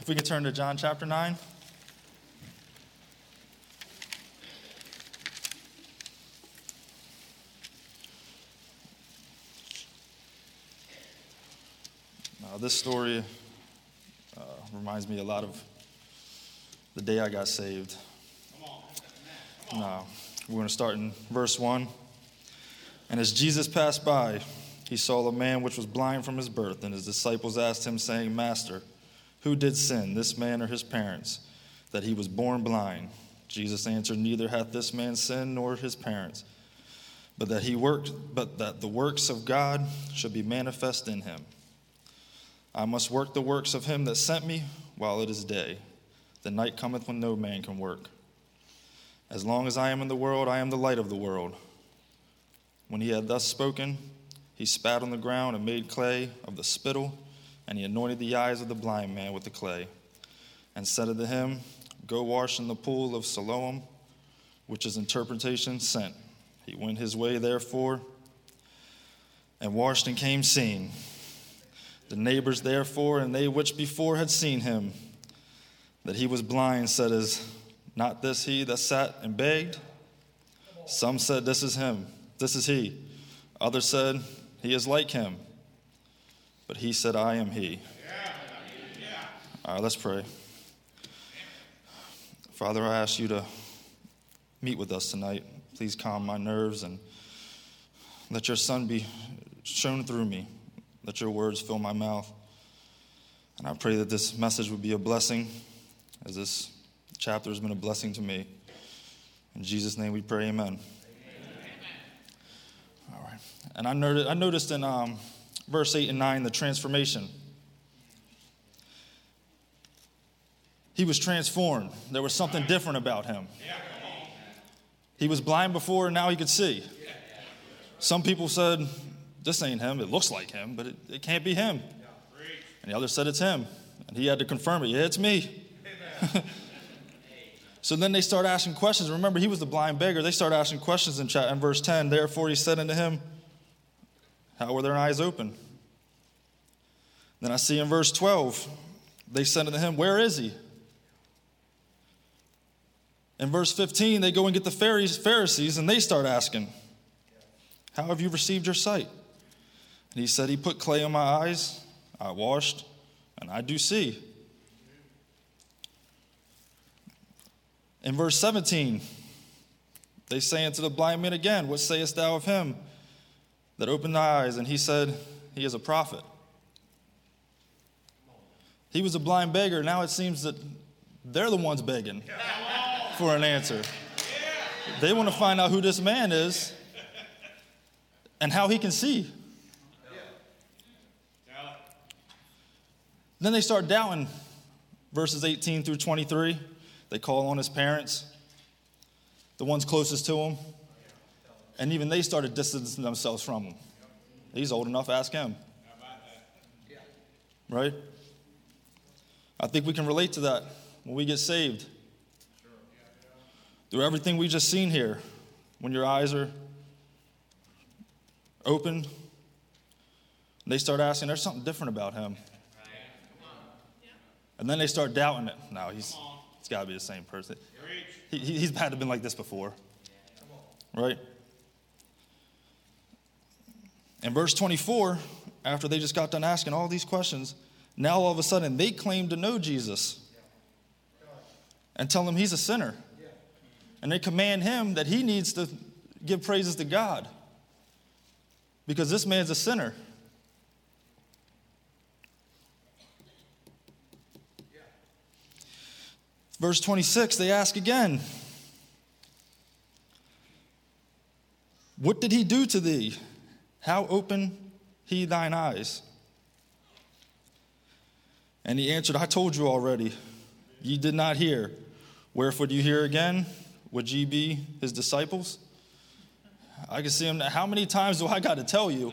if we could turn to John chapter 9. Now, this story uh, reminds me a lot of the day I got saved. Now, we're going to start in verse 1. And as Jesus passed by, he saw a man which was blind from his birth, and his disciples asked him, saying, Master, who did sin, this man or his parents, that he was born blind? Jesus answered, Neither hath this man sinned nor his parents, but that he worked, but that the works of God should be manifest in him. I must work the works of him that sent me while it is day. The night cometh when no man can work. As long as I am in the world, I am the light of the world. When he had thus spoken, he spat on the ground and made clay of the spittle, and he anointed the eyes of the blind man with the clay, and said unto him, Go wash in the pool of Siloam, which is interpretation sent. He went his way, therefore, and washed and came seeing. The neighbors, therefore, and they which before had seen him, that he was blind, said, Is not this he that sat and begged? Some said, This is him, this is he. Others said, He is like him. But he said, I am he. All right, let's pray. Father, I ask you to meet with us tonight. Please calm my nerves and let your son be shown through me. Let your words fill my mouth. And I pray that this message would be a blessing, as this chapter has been a blessing to me. In Jesus' name we pray, amen. amen. All right. And I noticed, I noticed in um, verse 8 and 9 the transformation. He was transformed. There was something different about him. He was blind before, and now he could see. Some people said, This ain't him. It looks like him, but it, it can't be him. And the other said, It's him. And he had to confirm it. Yeah, it's me. so then they start asking questions. Remember, he was the blind beggar. They start asking questions in, chat, in verse 10. Therefore, he said unto him, How were their eyes open? Then I see in verse 12, they said unto him, Where is he? In verse 15, they go and get the Pharisees and they start asking, How have you received your sight? And he said, He put clay on my eyes, I washed, and I do see. In verse 17, they say unto the blind man again, What sayest thou of him that opened thy eyes? And he said, He is a prophet. He was a blind beggar. Now it seems that they're the ones begging for an answer. They want to find out who this man is and how he can see. Then they start doubting verses 18 through 23. They call on his parents, the ones closest to him, and even they started distancing themselves from him. He's old enough, ask him. Right? I think we can relate to that when we get saved. Through everything we've just seen here, when your eyes are open, they start asking, there's something different about him. And then they start doubting it. No, he's it's got to be the same person. He, he's had to been like this before. Right? In verse 24, after they just got done asking all these questions, now all of a sudden they claim to know Jesus and tell him he's a sinner. And they command him that he needs to give praises to God because this man's a sinner. Verse 26, they ask again, What did he do to thee? How open he thine eyes? And he answered, I told you already. Ye did not hear. Wherefore do you hear again? Would ye be his disciples? I can see him. How many times do I got to tell you?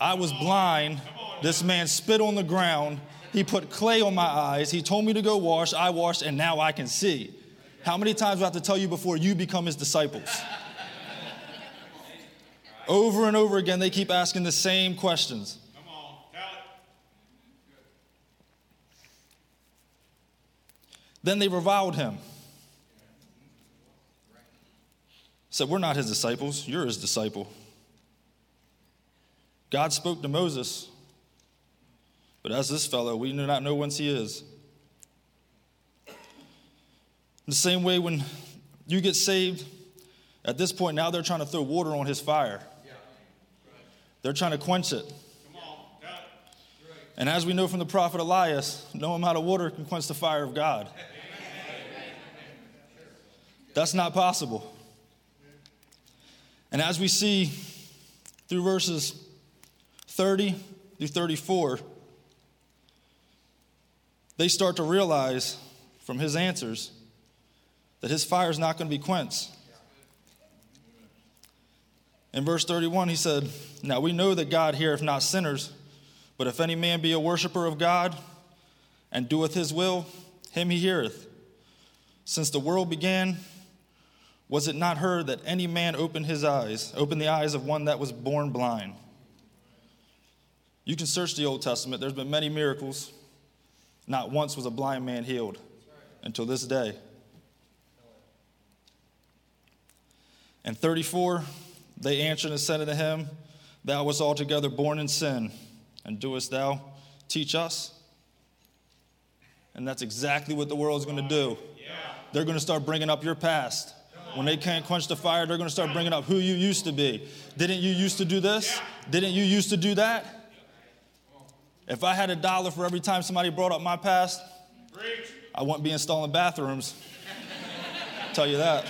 I was blind. This man spit on the ground. He put clay on my eyes. He told me to go wash. I washed, and now I can see. How many times do I have to tell you before you become his disciples? Over and over again, they keep asking the same questions. Then they reviled him. Said, We're not his disciples, you're his disciple. God spoke to Moses, but as this fellow, we do not know whence he is. The same way when you get saved, at this point now they're trying to throw water on his fire. They're trying to quench it. And as we know from the prophet Elias, no amount of water can quench the fire of God. That's not possible. And as we see through verses 30 through 34, they start to realize from his answers that his fire is not going to be quenched. In verse 31, he said, Now we know that God heareth not sinners, but if any man be a worshiper of God and doeth his will, him he heareth. Since the world began, was it not heard that any man opened his eyes, opened the eyes of one that was born blind? You can search the Old Testament. There's been many miracles. Not once was a blind man healed until this day. And 34, they answered and said unto him, Thou wast altogether born in sin, and doest thou teach us? And that's exactly what the world's going to do. They're going to start bringing up your past. When they can't quench the fire, they're going to start bringing up who you used to be. Didn't you used to do this? Didn't you used to do that? If I had a dollar for every time somebody brought up my past, I wouldn't be installing bathrooms. tell you that.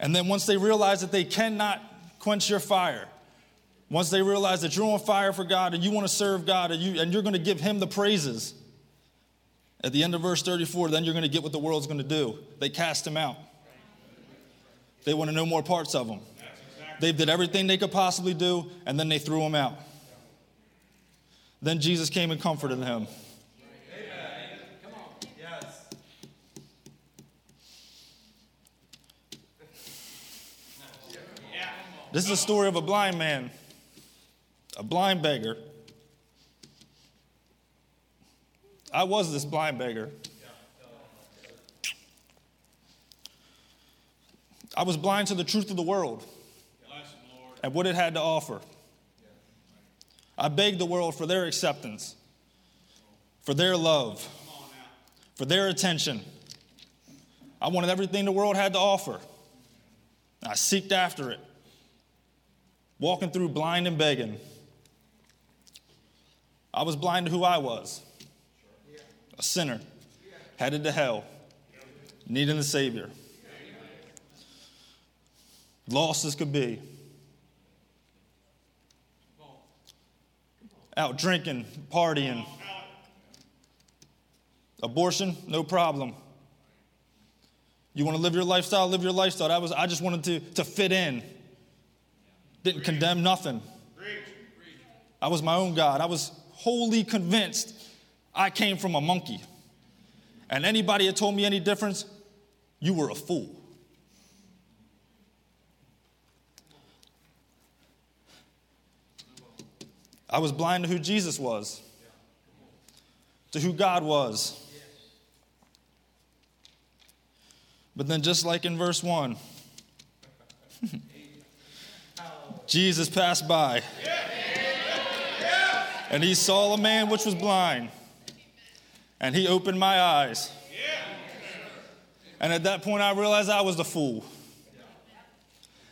And then once they realize that they cannot quench your fire, once they realize that you're on fire for God and you want to serve God and, you, and you're going to give Him the praises, at the end of verse 34, then you're going to get what the world's going to do. They cast Him out. They want to know more parts of Him. They did everything they could possibly do, and then they threw Him out. Then Jesus came and comforted him. This is a story of a blind man, a blind beggar. I was this blind beggar. I was blind to the truth of the world and what it had to offer. I begged the world for their acceptance, for their love, for their attention. I wanted everything the world had to offer. I seeked after it walking through blind and begging. I was blind to who I was a sinner, headed to hell, needing a Savior. Lost as could be. Out drinking, partying. Abortion, no problem. You want to live your lifestyle, live your lifestyle. That was, I just wanted to, to fit in. Didn't condemn nothing. I was my own God. I was wholly convinced I came from a monkey. And anybody that told me any difference, you were a fool. I was blind to who Jesus was, to who God was. But then, just like in verse 1, Jesus passed by. And he saw a man which was blind. And he opened my eyes. And at that point, I realized I was the fool.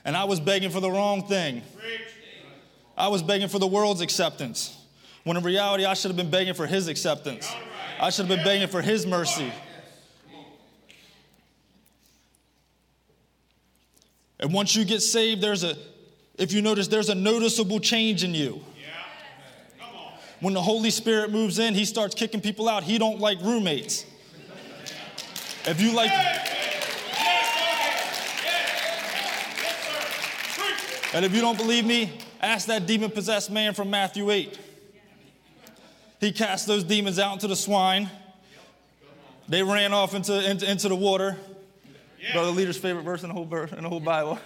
And I was begging for the wrong thing. I was begging for the world's acceptance. When in reality, I should have been begging for his acceptance. I should have been begging for his mercy. And once you get saved, there's a if you notice, there's a noticeable change in you. When the Holy Spirit moves in, he starts kicking people out. He don't like roommates. If you like And if you don't believe me, ask that demon possessed man from Matthew 8. He cast those demons out into the swine. They ran off into, into, into the water. Brother Leader's favorite verse in the whole, in the whole Bible.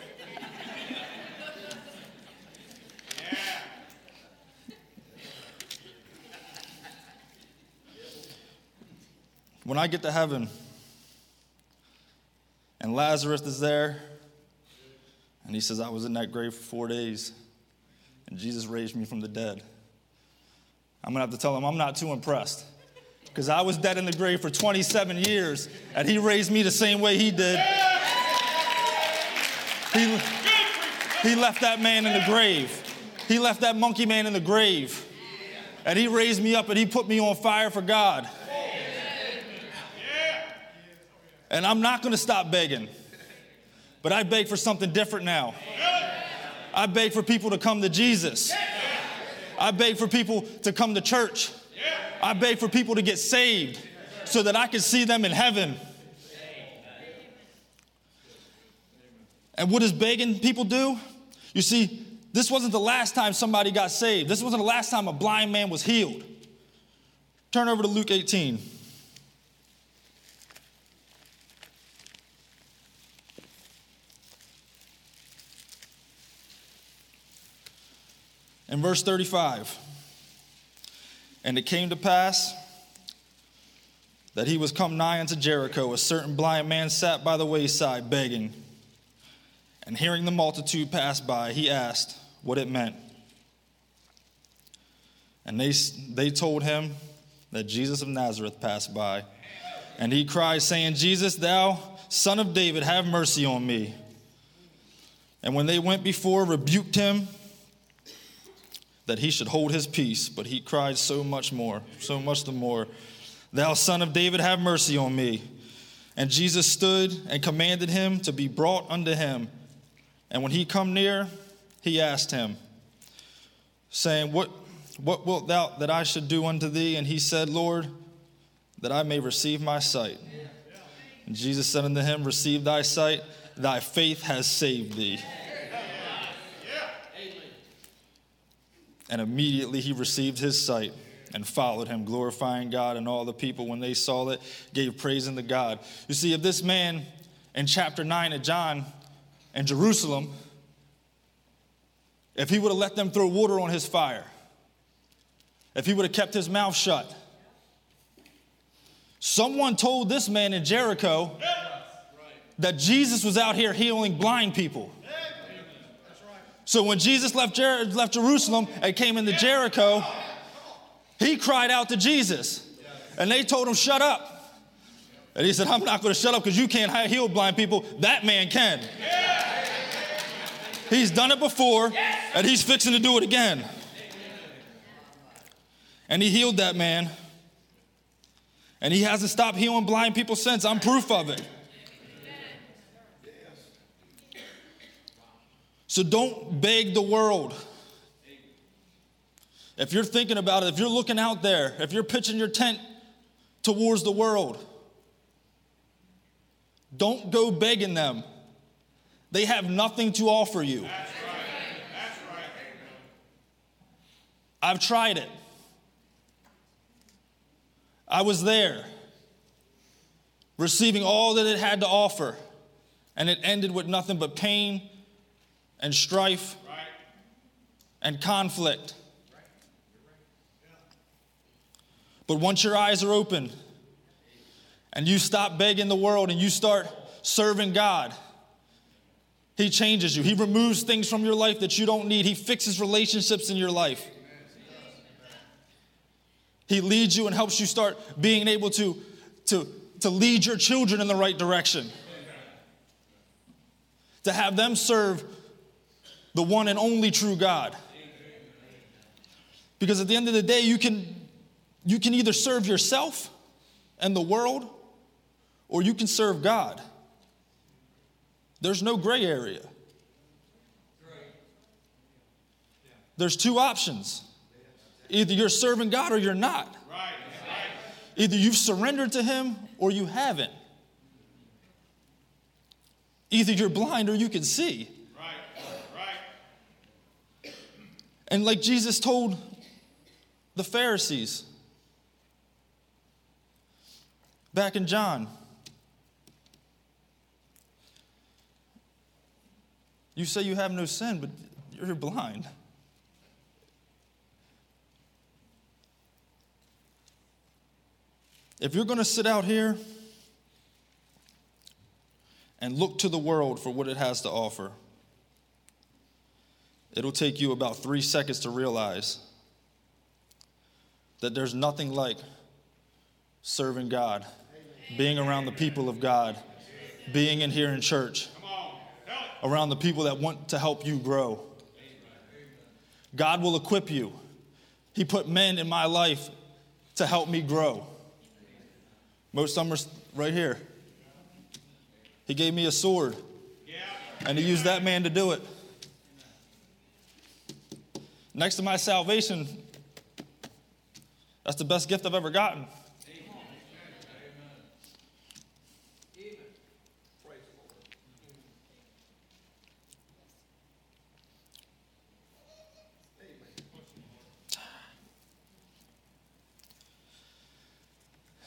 When I get to heaven and Lazarus is there, and he says, I was in that grave for four days, and Jesus raised me from the dead. I'm gonna have to tell him I'm not too impressed. Because I was dead in the grave for 27 years, and he raised me the same way he did. He, he left that man in the grave. He left that monkey man in the grave. And he raised me up and he put me on fire for God. And I'm not going to stop begging. But I beg for something different now. I beg for people to come to Jesus. I beg for people to come to church. I beg for people to get saved so that I can see them in heaven. And what does begging people do? You see, this wasn't the last time somebody got saved. This wasn't the last time a blind man was healed. Turn over to Luke 18. In verse 35, and it came to pass that he was come nigh unto Jericho. A certain blind man sat by the wayside begging. And hearing the multitude pass by, he asked what it meant. And they, they told him that Jesus of Nazareth passed by. And he cried, saying, Jesus, thou son of David, have mercy on me. And when they went before, rebuked him that he should hold his peace. But he cried so much more, so much the more, Thou son of David, have mercy on me. And Jesus stood and commanded him to be brought unto him. And when he come near, he asked him, saying, What, what wilt thou that I should do unto thee? And he said, Lord, that I may receive my sight. And Jesus said unto him, Receive thy sight, thy faith has saved thee. And immediately he received his sight and followed him, glorifying God. And all the people, when they saw it, gave praise unto God. You see, if this man in chapter 9 of John in Jerusalem, if he would have let them throw water on his fire, if he would have kept his mouth shut, someone told this man in Jericho that Jesus was out here healing blind people. So when Jesus left, Jer- left Jerusalem and came into Jericho, he cried out to Jesus. And they told him, Shut up. And he said, I'm not going to shut up because you can't heal blind people. That man can. He's done it before, and he's fixing to do it again. And he healed that man. And he hasn't stopped healing blind people since. I'm proof of it. So don't beg the world. If you're thinking about it, if you're looking out there, if you're pitching your tent towards the world, don't go begging them. They have nothing to offer you. That's right. That's right. I've tried it. I was there, receiving all that it had to offer, and it ended with nothing but pain and strife and conflict. But once your eyes are open and you stop begging the world and you start serving God, He changes you. He removes things from your life that you don't need. He fixes relationships in your life. He leads you and helps you start being able to, to, to lead your children in the right direction. To have them serve the one and only true God. Because at the end of the day, you can, you can either serve yourself and the world, or you can serve God. There's no gray area. There's two options either you're serving God or you're not. Either you've surrendered to Him or you haven't. Either you're blind or you can see. And like Jesus told the Pharisees back in John, you say you have no sin, but you're blind. If you're going to sit out here and look to the world for what it has to offer, it'll take you about three seconds to realize that there's nothing like serving God, being around the people of God, being in here in church, around the people that want to help you grow. God will equip you. He put men in my life to help me grow. Most of them are right here. He gave me a sword, and He used that man to do it. Next to my salvation, that's the best gift I've ever gotten.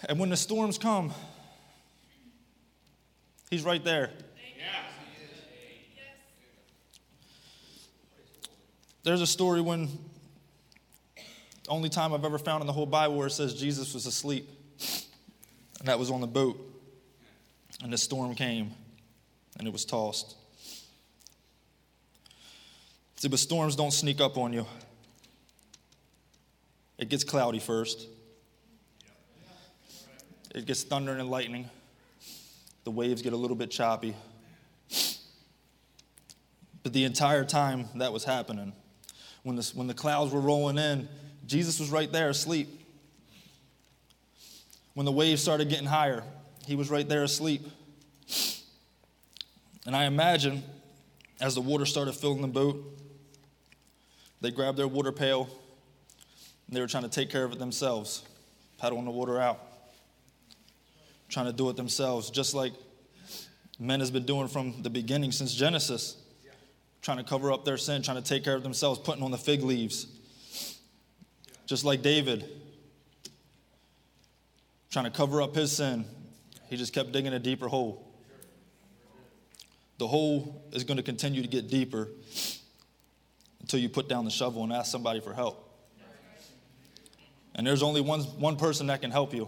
And when the storms come, He's right there. There's a story when, only time I've ever found in the whole Bible where it says Jesus was asleep, and that was on the boat, and the storm came, and it was tossed. See, but storms don't sneak up on you. It gets cloudy first. It gets thunder and lightning. The waves get a little bit choppy. But the entire time that was happening, when the, when the clouds were rolling in, Jesus was right there asleep. When the waves started getting higher, he was right there asleep. And I imagine as the water started filling the boat, they grabbed their water pail and they were trying to take care of it themselves, paddling the water out trying to do it themselves, just like men has been doing from the beginning since Genesis, trying to cover up their sin, trying to take care of themselves, putting on the fig leaves. Just like David, trying to cover up his sin, he just kept digging a deeper hole. The hole is going to continue to get deeper until you put down the shovel and ask somebody for help. And there's only one, one person that can help you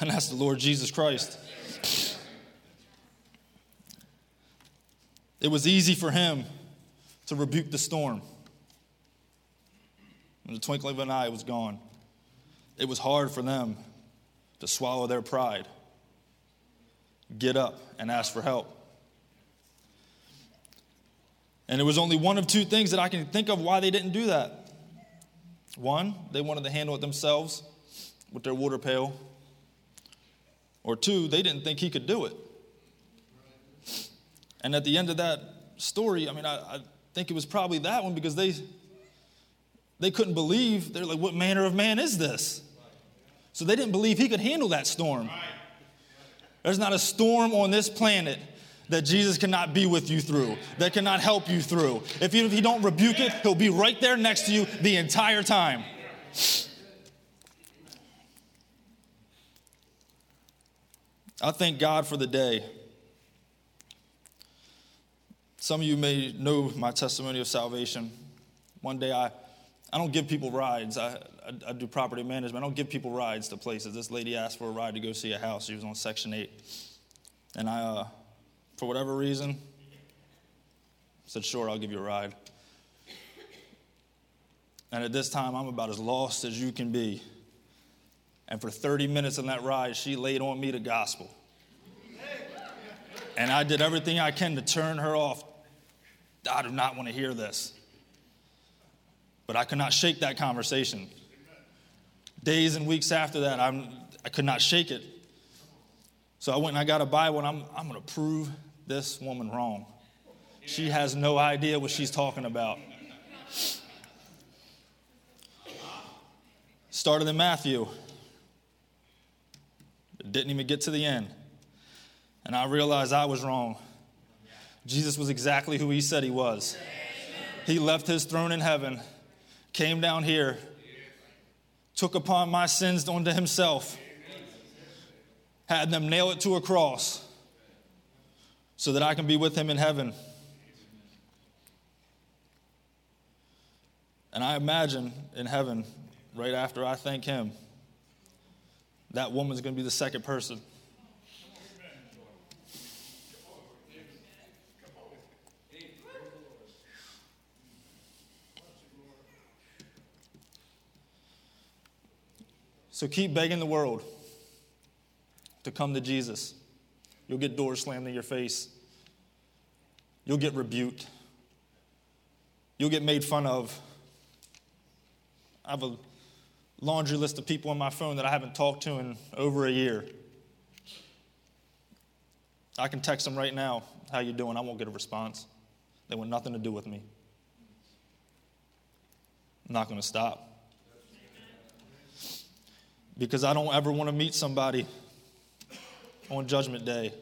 and that's the Lord Jesus Christ. It was easy for him to rebuke the storm. In the twinkling of an eye, it was gone. It was hard for them to swallow their pride, get up, and ask for help. And it was only one of two things that I can think of why they didn't do that. One, they wanted to handle it themselves with their water pail or two, they didn't think he could do it. And at the end of that story, I mean, I, I think it was probably that one because they they couldn't believe. They're like, what manner of man is this? So they didn't believe he could handle that storm. There's not a storm on this planet that Jesus cannot be with you through, that cannot help you through. If you, if you don't rebuke it, he'll be right there next to you the entire time. I thank God for the day. Some of you may know my testimony of salvation. One day I, I don't give people rides. I, I, I, do property management. I don't give people rides to places. This lady asked for a ride to go see a house. She was on Section 8. And I, uh, for whatever reason, said, Sure, I'll give you a ride. And at this time, I'm about as lost as you can be. And for 30 minutes on that ride, she laid on me the gospel. And I did everything I can to turn her off. I do not want to hear this. But I could not shake that conversation. Days and weeks after that, I'm, I could not shake it. So I went and I got a Bible, and I'm, I'm going to prove this woman wrong. She has no idea what she's talking about. Started in Matthew. Didn't even get to the end. And I realized I was wrong. Jesus was exactly who he said he was. He left his throne in heaven, came down here, took upon my sins onto himself, had them nail it to a cross so that I can be with him in heaven. And I imagine in heaven, right after I thank him, that woman's going to be the second person. So keep begging the world to come to Jesus. You'll get doors slammed in your face. You'll get rebuked. You'll get made fun of. I have a laundry list of people on my phone that I haven't talked to in over a year. I can text them right now, how you doing? I won't get a response. They want nothing to do with me. I'm not going to stop because I don't ever want to meet somebody on Judgment Day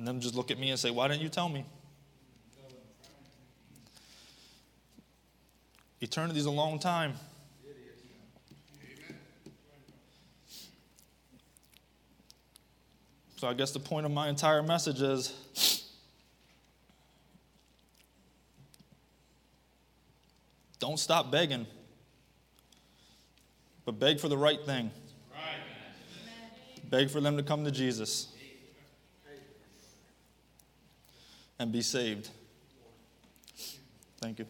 and them just look at me and say, Why didn't you tell me? Eternity is a long time. So I guess the point of my entire message is don't stop begging but beg for the right thing. Beg for them to come to Jesus and be saved. Thank you.